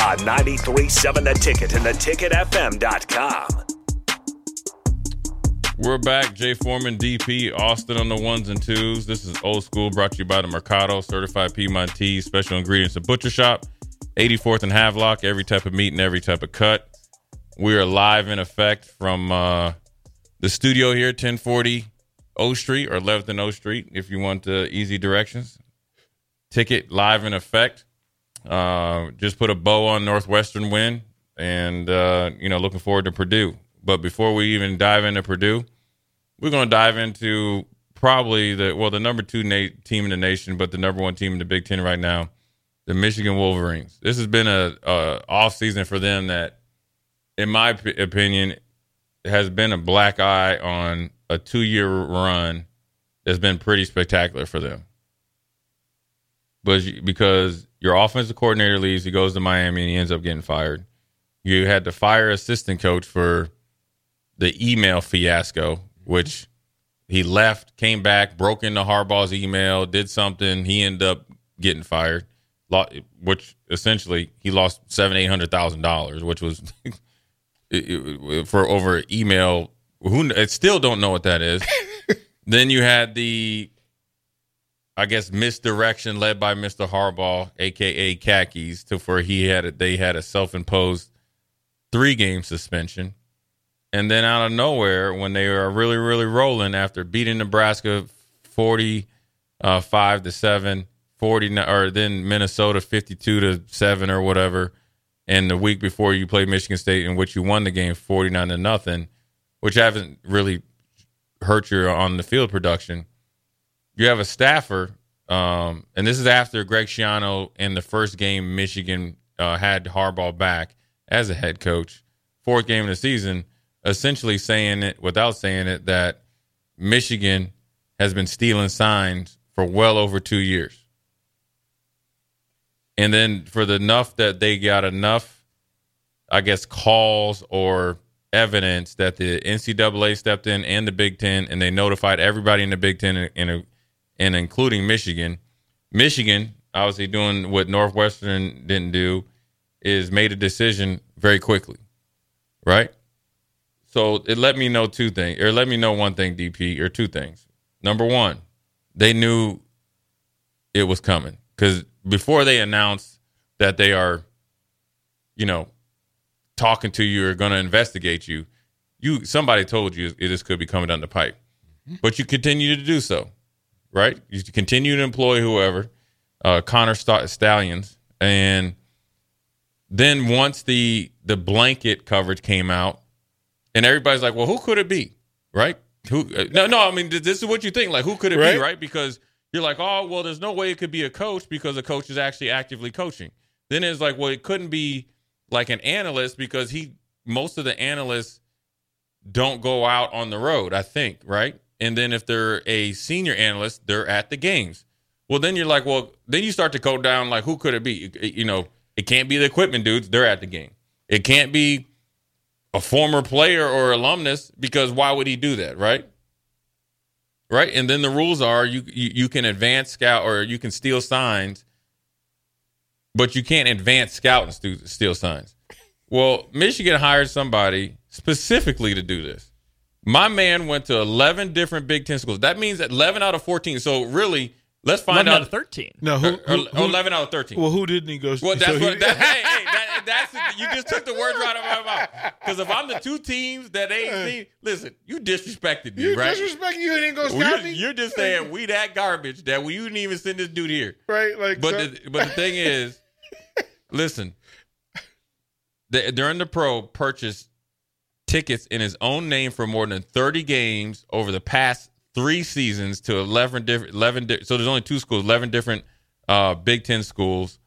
On 93.7 The Ticket and theticketfm.com. We're back. Jay Foreman, DP, Austin on the ones and twos. This is Old School brought to you by the Mercado, certified Piedmontese, special ingredients and butcher shop, 84th and Havelock, every type of meat and every type of cut. We are live in effect from uh, the studio here, 1040 O Street or 11th and O Street, if you want uh, easy directions. Ticket live in effect. Uh, just put a bow on Northwestern win, and uh, you know, looking forward to Purdue. But before we even dive into Purdue, we're going to dive into probably the well, the number two na- team in the nation, but the number one team in the Big Ten right now, the Michigan Wolverines. This has been a, a off season for them that, in my p- opinion, has been a black eye on a two year run that's been pretty spectacular for them. But because your offensive coordinator leaves, he goes to Miami, and he ends up getting fired. You had to fire assistant coach for the email fiasco, which he left, came back, broke into Harbaugh's email, did something. He ended up getting fired, which essentially he lost seven, eight hundred thousand dollars, which was for over email. Who I still don't know what that is. then you had the I guess misdirection led by Mr. Harbaugh, aka khakis, to where he had a, they had a self imposed three game suspension. And then out of nowhere, when they were really, really rolling after beating Nebraska 40 uh, 5 to 7, 40 or then Minnesota 52 to 7 or whatever. And the week before you played Michigan State in which you won the game 49 to nothing, which haven't really hurt your on the field production you have a staffer, um, and this is after Greg Schiano in the first game Michigan uh, had Harbaugh back as a head coach, fourth game of the season, essentially saying it without saying it that Michigan has been stealing signs for well over two years. And then for the enough that they got enough, I guess, calls or evidence that the NCAA stepped in and the Big Ten, and they notified everybody in the Big Ten in a and including Michigan. Michigan, obviously doing what Northwestern didn't do, is made a decision very quickly, right? So it let me know two things, or let me know one thing, DP, or two things. Number one, they knew it was coming because before they announced that they are, you know, talking to you or going to investigate you, you somebody told you this could be coming down the pipe, mm-hmm. but you continue to do so right? You continue to employ whoever, uh, Connor St- Stalions, and Then once the the blanket coverage came out, and everybody's like, "Well, who could it be?" Right? Who? Uh, no, no. I mean, this is what you think. Like, who could it Right. be? Right? Because you're like, "Oh, well, there's no way it could be a coach because a coach is actually actively coaching." Then it's like, well, it couldn't be like an analyst because he most of the analysts don't go out on the road. I think right. And then if they're a senior analyst, they're at the games. Well, then you're like, well, then you start to go down like, who could it be? You- know, it can't be the equipment dudes. They're at the game. It can't be a former player or alumnus because why would he do that, right? Right, and then the rules are you you, you can advance scout or you can steal signs, but you can't advance scout and steal signs. Well, Michigan hired somebody specifically to do this. My man went to 11 different Big Ten schools. That means 11 out of 14. So really, let's find 11 out. out of 13. No, who, or- who- or 11 out of 13. Well, who didn't he go? Well, that's so he- what. That, hey, hey, that, that's you just took the words right out of my mouth. Because if I'm the two teams that ain't seen, listen, you disrespected me, you right? disrespect you didn't go Well, scout you're, me. you're just saying we that garbage that we you didn't even send this dude here. right? Like, But so- the, but the thing is, listen, the, during the pro purchased tickets in his own name for more than 30 games over the past three seasons to 11 different 11 di- so there's only two schools 11 different uh big 10 schools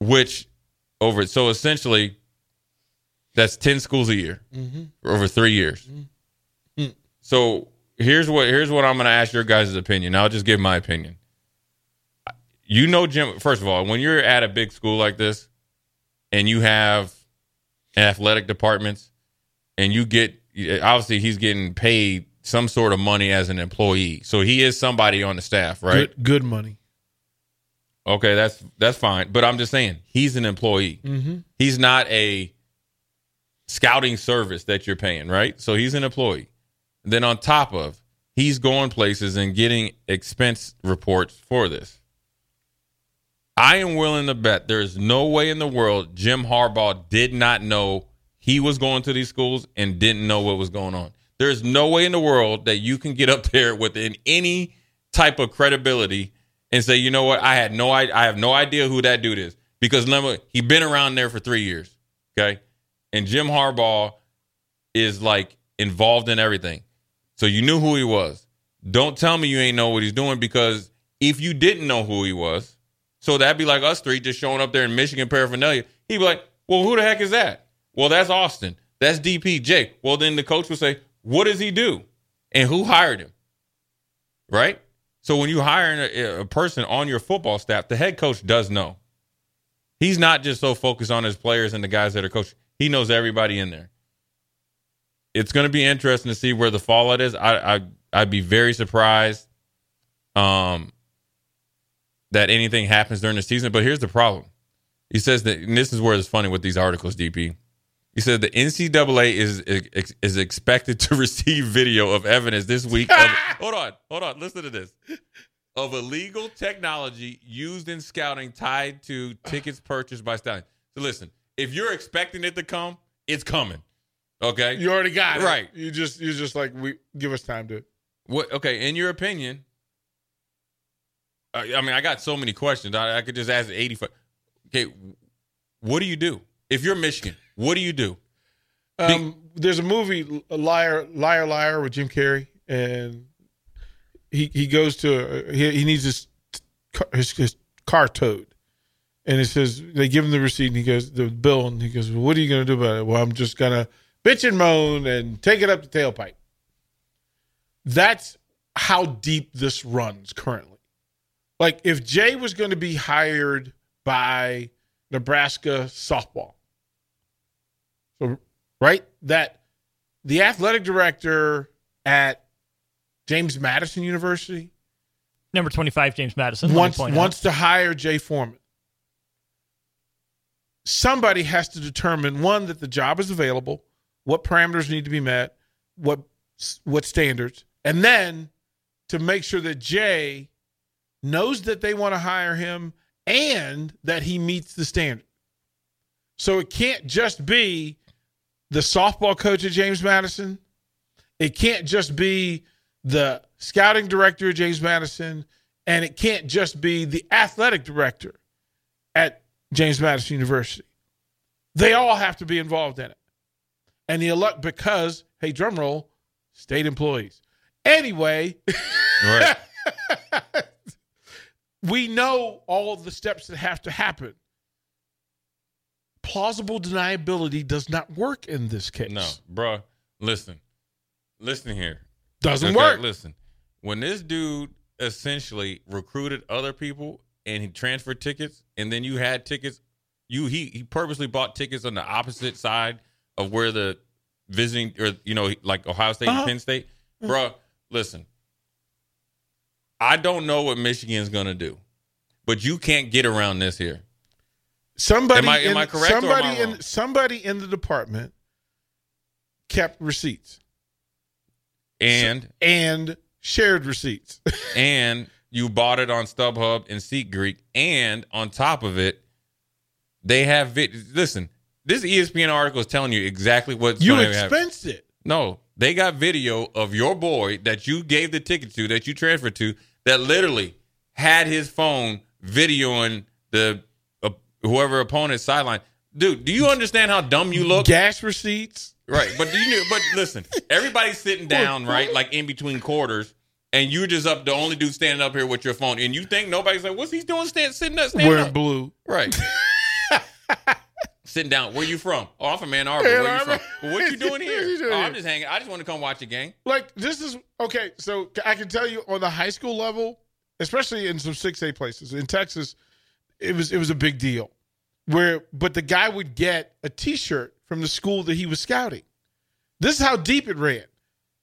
which over so essentially that's 10 schools a year over three years. So here's what here's what i'm going to ask your guys' opinion. I'll just give my opinion. You know jim first of all when you're at a big school like this and you have athletic departments and you get obviously he's getting paid some sort of money as an employee. So he is somebody on the staff right? Good, good money. okay that's that's fine. But i'm just saying he's an employee. Mm-hmm. He's not a scouting service that you're paying right? So he's an employee. Then on top of he's going places and getting expense reports for this. I am willing to bet there's no way in the world jim harbaugh did not know he was going to these schools and didn't know what was going on there's no way in the world that you can get up there within any type of credibility and say, you know what, I had no, I, have no idea who that dude is because remember he been around there for three years, okay, and Jim Harbaugh is like involved in everything, so you knew who he was. Don't tell me you ain't know what he's doing because if you didn't know who he was, so that'd be like us three just showing up there in Michigan paraphernalia. He'd be like, well, who the heck is that? Well, that's Austin. That's DPJ. Well, then the coach would say, what does he do? And who hired him? Right? So when you hire a, a person on your football staff, the head coach does know. He's not just so focused on his players and the guys that are coaching. He knows everybody in there. It's going to be interesting to see where the fallout is. I, I I'd be very surprised um that anything happens during the season. But here's the problem. He says that, and this is where it's funny with these articles, DP. He said the NCAA is is, is expected to receive video of evidence this week. Of, hold on, hold on. Listen to this. Of illegal technology used in scouting tied to tickets purchased by Stalions. So listen, if you're expecting it to come, it's coming. Okay. You already got it, Right. You just, you just like we give us time to. What? Okay. In your opinion, I, I mean, I got so many questions. I, I could just ask eighty-five. Okay. What do you do if you're Michigan? What do you do? Um, there's a movie, Liar, Liar, Liar, with Jim Carrey, and he he goes to he, he needs his, car- his his car towed, and it says they give him the receipt, and he goes the bill, and he goes, well, "What are you going to do about it?" Well, I'm just gonna bitch and moan and take it up the tailpipe. That's how deep this runs currently. Like if Jay was going to be hired by Nebraska softball, so right that the athletic director at James Madison University Number 25, James Madison. wants wants to hire Jay Foreman. Somebody has to determine one that the job is available, what parameters need to be met, what what standards, and then to make sure that Jay knows that they want to hire him and that he meets the standard. So it can't just be the softball coach at James Madison. It can't just be the scouting director at James Madison. And it can't just be the athletic director at James Madison University. They all have to be involved in it. And the elect because, hey, drum roll, state employees. Anyway, Right. we know all of the steps that have to happen. Plausible deniability does not work in this case. No, bruh. Listen. Listen here. Doesn't Okay, work. Listen. When this dude essentially recruited other people and he transferred tickets, and then you had tickets, you he he purposely bought tickets on the opposite side of where the visiting or you know like Ohio State Uh-huh. and Penn State, bruh. Listen. I don't know what Michigan's gonna do, but you can't get around this here. Somebody Am I- am in, I correct somebody I in somebody in the department kept receipts And and shared receipts. and you bought it on StubHub and SeatGeek, and on top of it, they have vid- listen. This ESPN article is telling you exactly what you expensed it. No, they got video of your boy that you gave the ticket to, that you transferred to, that literally had his phone videoing the whoever opponent's sideline. Dude, do you understand how dumb you look? Gas receipts. Right, but do you? But listen, everybody's sitting down, right, like in between quarters, and you're just up the only dude standing up here with your phone, and you think nobody's like, "What's he doing? Stand, sitting up, standing Wearing up?" blue. Right. Sitting down. Where you from? Oh, I'm from Ann Arbor. Where you from? Well, what you doing oh, here? you doing oh, here? I'm just hanging. I just want to come watch a game. Like this is okay. So I can tell you on the high school level, especially in some six A places in Texas, it was it was a big deal. Where but the guy would get a T-shirt from the school that he was scouting. This is how deep it ran.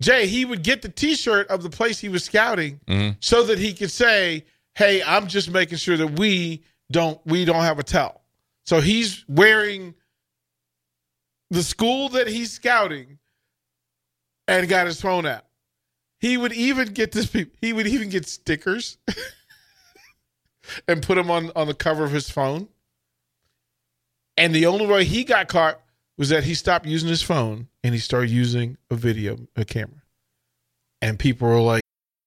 Jay, he would get the T-shirt of the place he was scouting mm-hmm. so that he could say, "Hey, I'm just making sure that we don't we don't have a tell." So he's wearing the school that he's scouting and got his phone out. He would even get this. He would even get stickers and put him on on the cover of his phone. And the only way he got caught was that he stopped using his phone and he started using a video a camera. And people were like,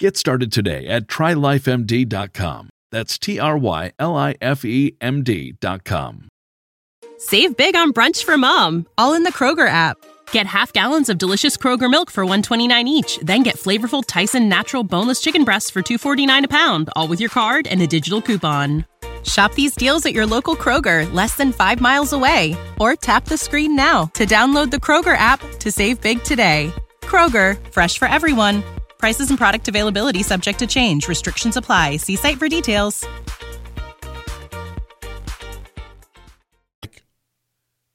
Get started today at trylifemd.com. That's T R Y L I F E M D.com. Save big on brunch for mom, all in the Kroger app. Get half gallons of delicious Kroger milk for 129 each, then get flavorful Tyson natural boneless chicken breasts for 249 a pound, all with your card and a digital coupon. Shop these deals at your local Kroger, less than 5 miles away, or tap the screen now to download the Kroger app to save big today. Kroger, fresh for everyone. Prices and product availability subject to change. Restrictions apply. See site for details.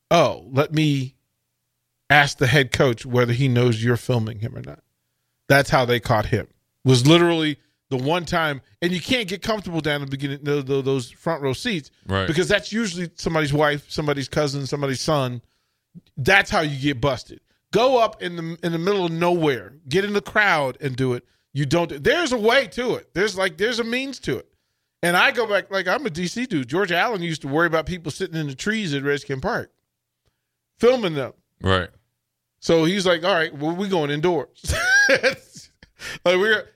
"Oh, let me ask the head coach whether he knows you're filming him or not." That's how they caught him. Was literally the one time, and you can't get comfortable down the beginning those, those front row seats, Right. Because that's usually somebody's wife, somebody's cousin, somebody's son. That's how you get busted. Go up in the in the middle of nowhere, get in the crowd, and do it. You don't. There's a way to it. There's like there's a means to it. And I go back like I'm a DC dude. George Allen used to worry about people sitting in the trees at Redskin Park, filming them. Right. So he's like, "All right, well, we going indoors." like we're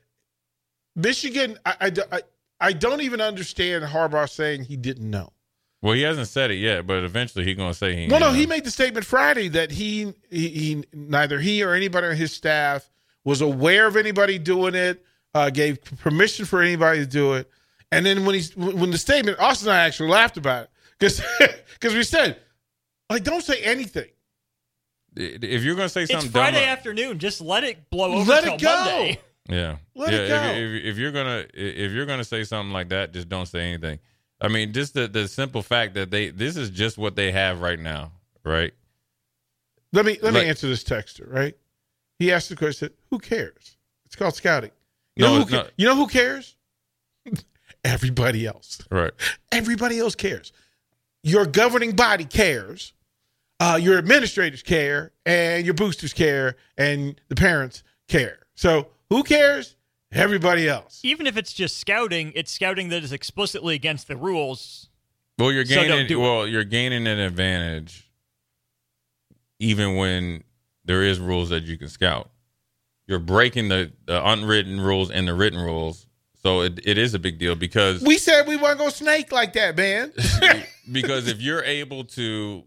Michigan. I, I, I, I don't even understand Harbaugh saying he didn't know. Well, he hasn't said it yet, but eventually he's going to say he. No, no, know. he made the statement Friday that he, he, he, neither he or anybody on his staff was aware of anybody doing it, uh, gave permission for anybody to do it, and then when he's when the statement, Austin and I actually laughed about it because because we said, like, don't say anything. If you're going to say It's something Friday dumb, afternoon. Just let it blow over Let till it go. Monday. Yeah. Let yeah, it go. If, if, if you're gonna if you're gonna say something like that, just don't say anything. I mean, just the the simple fact that they this is just what they have right now, right? Let me let Like- me answer this texter. Right? He asked the question, "Who cares?" It's called scouting. You No, know who ca- you know who cares? Everybody else. Right. Everybody else cares. Your governing body cares. Uh, your administrators care, and your boosters care, and the parents care. So who cares? Everybody else. Even if it's just scouting, it's scouting that is explicitly against the rules. Well, you're So don't gaining it. well, you're gaining an advantage even when there is rules that you can scout. You're breaking the, the unwritten rules and the written rules. So it, it is a big deal because We said we weren't gonna snake like that, man. because if you're able to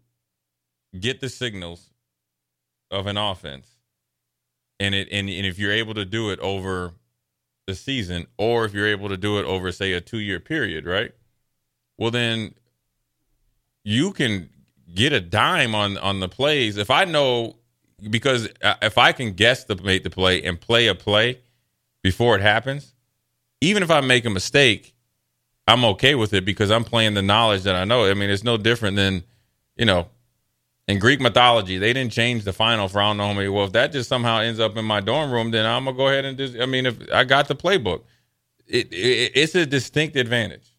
get the signals of an offense and it and, and if you're able to do it over the season or if you're able to do it over say a 2 year period, right? Well then you can get a dime on on the plays if I know because uh, if I can guess the make the play and play a play before it happens, even if I make a mistake, I'm okay with it because I'm playing the knowledge that I know. I mean, it's no different than, you know, in Greek mythology, they didn't change the final for I don't know how many. Well, if that just somehow ends up in my dorm room, then I'm gonna go ahead and just. I mean, if I got the playbook, it, it it's a distinct advantage.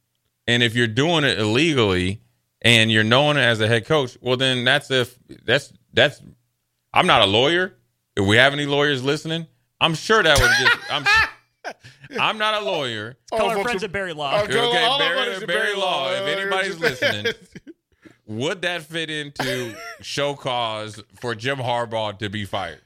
And if you're doing it illegally and you're knowing it as a head coach, well, then that's if that's that's. I'm not a lawyer. If we have any lawyers listening, I'm sure that would just. I'm. I'm not a lawyer. Call our friends are- at Berry Law. Okay, Okay, all Berry, us Berry Berry Law. Law. If anybody's listening, would that fit into show cause for Jim Harbaugh to be fired?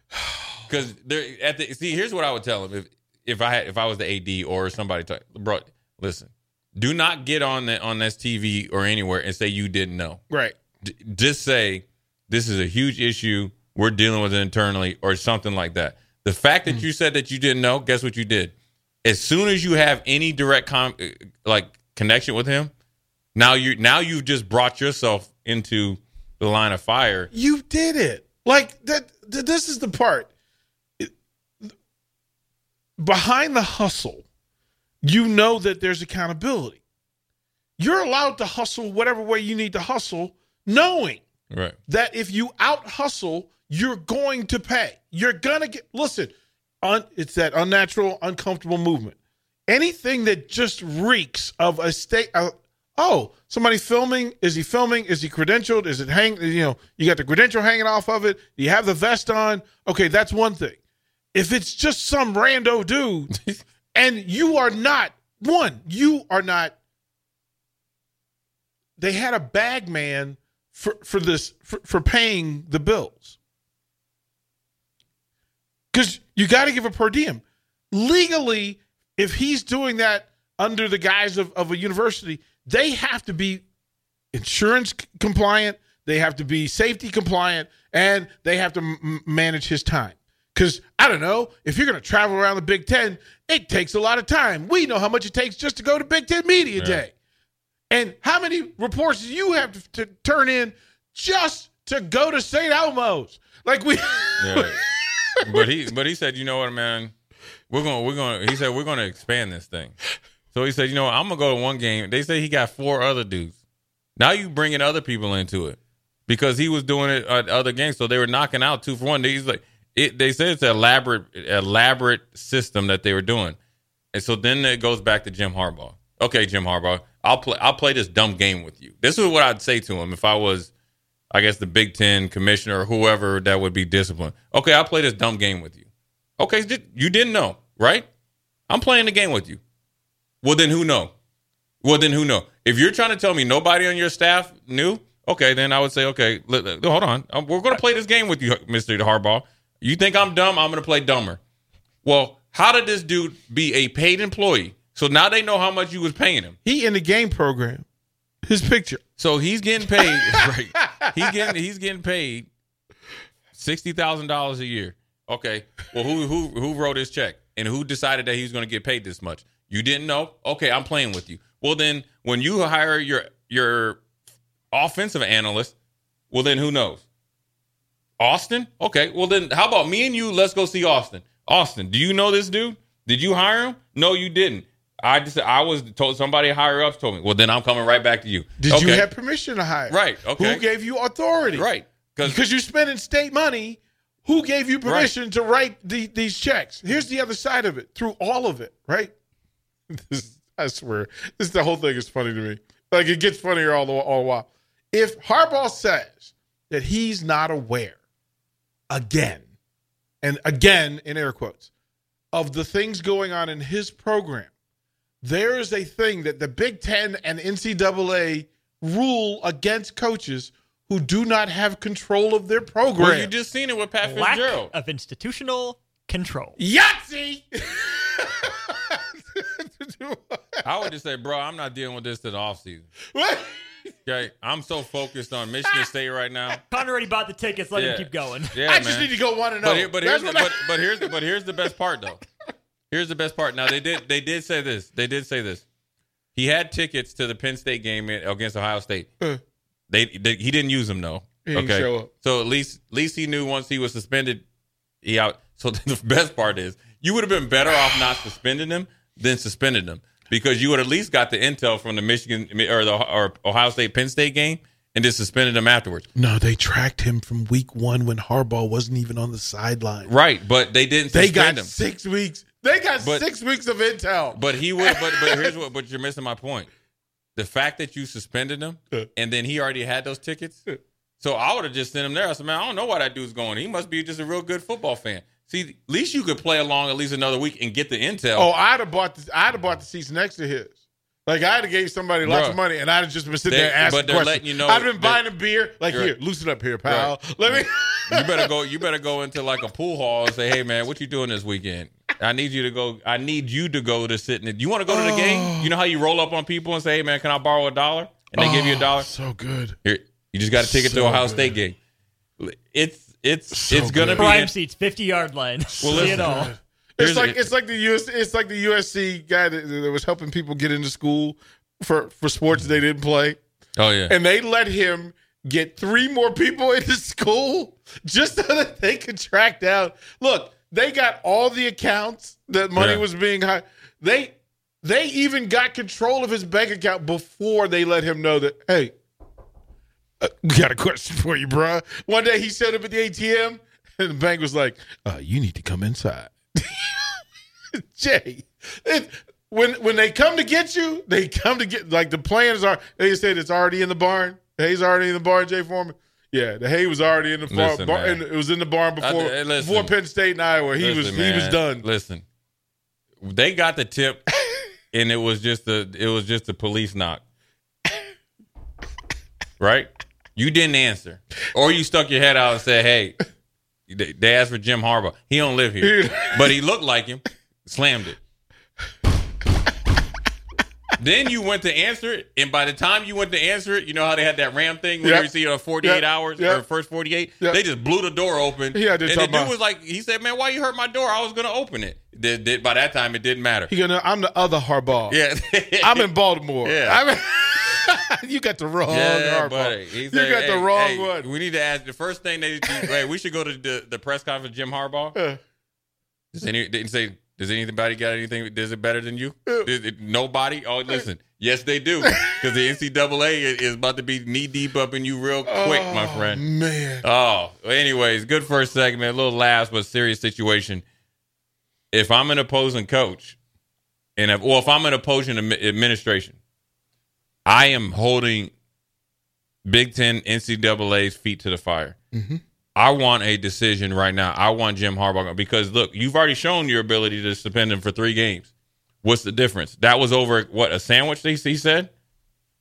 Because there, at the see, here's what I would tell him if if I had if I was the AD or somebody, talk, bro, listen, do not get on the on this TV or anywhere and say you didn't know. right. D- just say this is a huge issue. We're dealing with it internally, or something like that. The fact that mm-hmm. you said that you didn't know, guess what you did? As soon as you have any direct com- like connection with him, now you now you've just brought yourself into the line of fire. You did it. Like that. th- This is the part. It- behind the hustle, you know that there's accountability. You're allowed to hustle whatever way you need to hustle, knowing Right. that if you out hustle, you're going to pay. You're gonna get. Listen, un, it's that unnatural, uncomfortable movement. Anything that just reeks of a state. Uh, oh, somebody filming? Is he filming? Is he credentialed? Is it hang? You know, you got the credential hanging off of it. Do you have the vest on? Okay, that's one thing. If it's just some rando dude, and you are not one, you are not. They had a bag man for for this for, for paying the bills because you got to give a per diem legally if he's doing that under the guise of, of a university they have to be insurance compliant they have to be safety compliant and they have to m- manage his time because i don't know if you're going to travel around the big ten it takes a lot of time we know how much it takes just to go to big ten media Yeah. day and how many reports do you have to, to turn in just to go to St. Elmo's? Like we, Yeah. but he but he said, you know what, man, we're gonna we're gonna he said we're gonna expand this thing. So he said, you know, I'm gonna go to one game. They say he got four other dudes. Now you bringing other people into it because he was doing it at other games. So they were knocking out two for one. He's like, it, they said it's an elaborate elaborate system that they were doing. And so then it goes back to Jim Harbaugh. Okay, Jim Harbaugh, I'll play I'll play this dumb game with you. This is what I'd say to him if I was I guess the Big Ten commissioner or whoever that would be disciplined. Okay, I'll play this dumb game with you. Okay, you didn't know, right? I'm playing the game with you. Well, then who know? Well, then who know? If you're trying to tell me nobody on your staff knew, okay, then I would say, okay, let- let- hold on. Um, We're going to play this game with you, Mr. Harbaugh. You think I'm dumb? I'm going to play dumber. Well, how did this dude be a paid employee? So now they know how much you was paying him. He in the game program. His picture. So he's getting paid. right. He's getting he's getting paid sixty thousand dollars a year. Okay. Well, who who who wrote his check and who decided that he was going to get paid this much? You didn't know. Okay, I'm playing with you. Well, then when you hire your your offensive analyst, well then who knows? Austin? Okay. Well then how about me and you? Let's go see Austin. Austin, do you know this dude? Did you hire him? No, you didn't. I just I was told somebody higher ups told me. Well, then I'm coming right back to you. Did okay. you have permission to hire? Right. Okay. Who gave you authority? Right. Because you're spending state money. Who gave you permission right. to write the, these checks? Here's the other side of it. Through all of it, right? This, I swear, this the whole thing is funny to me. Like it gets funnier all the all the while. If Harbaugh says that he's not aware, again, and again in air quotes, of the things going on in his program, there is a thing that the Big Ten and NCAA rule against coaches who do not have control of their program. Well, you just seen it with Pat Lack Fitzgerald. of institutional control. Yahtzee! I would just say, bro, I'm not dealing with this to the offseason. Okay, I'm so focused on Michigan State right now. Connor already bought the tickets. Let Yeah. him keep going. Yeah, I man. just need to go one and But, here- but here's the, That's what but, but here's but here's the best part though. Here's the best part. Now they did they did say this. They did say this. He had tickets to the Penn State game against Ohio State. Uh. They, they he didn't use them though. He didn't okay, show up. so at least at least he knew once he was suspended, he out. So the best part is you would have been better off not suspending him than suspending them because you would at least got the intel from the Michigan or the or Ohio State Penn State game and just suspended him afterwards. No, they tracked him from week one when Harbaugh wasn't even on the sideline. Right, but they didn't They suspend got him. six weeks. They got But- six weeks of intel. But he would. But but here's what. But you're missing my point. The fact that you suspended him and then he already had those tickets. So I would have just sent him there. I said, man, I don't know why that dude's going. He must be just a real good football fan. See, at least you could play along at least another week and get the intel. Oh, I'd have bought the I'd have bought the seats next to his. Like I'd have gave somebody lots Bruh. of money, and I'd have just been sitting They- there asking but they're questions. letting you know I'd have been that- buying a beer. Like here, loosen up here, pal. Let me. you better go. You better go into like a pool hall and say, hey man, what you doing this weekend? I need you to go. I need you to go to sit in it. You want to go to the game? Oh. You know how you roll up on people and say, hey man, can I borrow a dollar? And they give you a oh, dollar. So good. Here, you just got a ticket So to Ohio. State game. It's it's So it's gonna good. be Prime seats, 50 yard line. Well, See listen. it all. Here's It's like the- it's like the US. It's like the USC guy that, that was helping people get into school for for sports they didn't play, Oh yeah. and they let him get three more people into school just so that they could track down. Look, they got all the accounts that money Yeah. was being high. They they even got control of his bank account before they let him know that. Hey, uh, we got a question for you, bruh. One day he showed up at the ATM, and the bank was like, uh, "You need to come inside." Jay, it, when when they come to get you, they come to get like the plans are. They said it's already in the barn. The hay's already in the barn. Jay Foreman. Yeah, the hay was already in the farm. Listen, bar, and it was in the barn before I- listen. before Penn State and Iowa. He was Listen, he was done. Listen, they got the tip, and it was just a it was just a police knock, right? You didn't answer, or you stuck your head out and said, "Hey." They they asked for Jim Harbaugh. He don't live here, but he looked like him. Slammed it. then you went to answer it, and by the time you went to answer it, you know how they had that ram thing where Yep. you see uh, 48 Yep. hours Yep. or first 48. Yep. They just blew the door open. Yeah, and the dude about- was like, he said, "Man, why you hurt my door? I was gonna open it." Did, did, by that time, it didn't matter. I'm the other Harbaugh. Yeah, I'm in Baltimore. Yeah. I'm, you got the wrong yeah, Harbaugh. buddy. You got the wrong hey, one. We need to ask the first thing they do. hey, we should go to the, the press conference. Jim Harbaugh. Uh, Does any didn't say? Does anybody got anything? Does it better than you? It- nobody. Oh, listen. Yes, they do. Because the NCAA is, about to be knee deep up in you real quick, my oh, friend. Man. Oh, anyways, good first segment. A little last but serious situation. If I'm an opposing coach, and if, well, if I'm an opposing administration, I am holding Big Ten NCAA's feet to the fire. Mhm. I want a decision right now. I want Jim Harbaugh because look, you've already shown your ability to suspend him for three games. What's the difference? That was over what a sandwich. He, he said.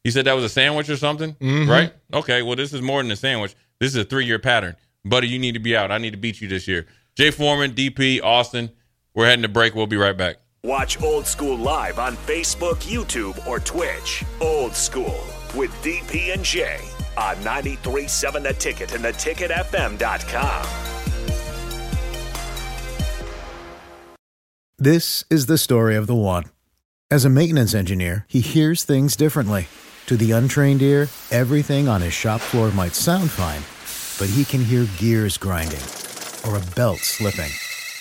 He said that was a sandwich or something, Mhm. right? Okay, well, this is more than a sandwich. This is a three year pattern. Buddy, you need to be out. I need to beat you this year. Jay Foreman, DP, Austin. We're heading to break. We'll be right back. Watch Old School live on Facebook, YouTube, or Twitch. Old School with DP and J on 93.7 The Ticket and theticketfm.com. This is the story of the one. As a maintenance engineer, he hears things differently. To the untrained ear, everything on his shop floor might sound fine, but he can hear gears grinding or a belt slipping.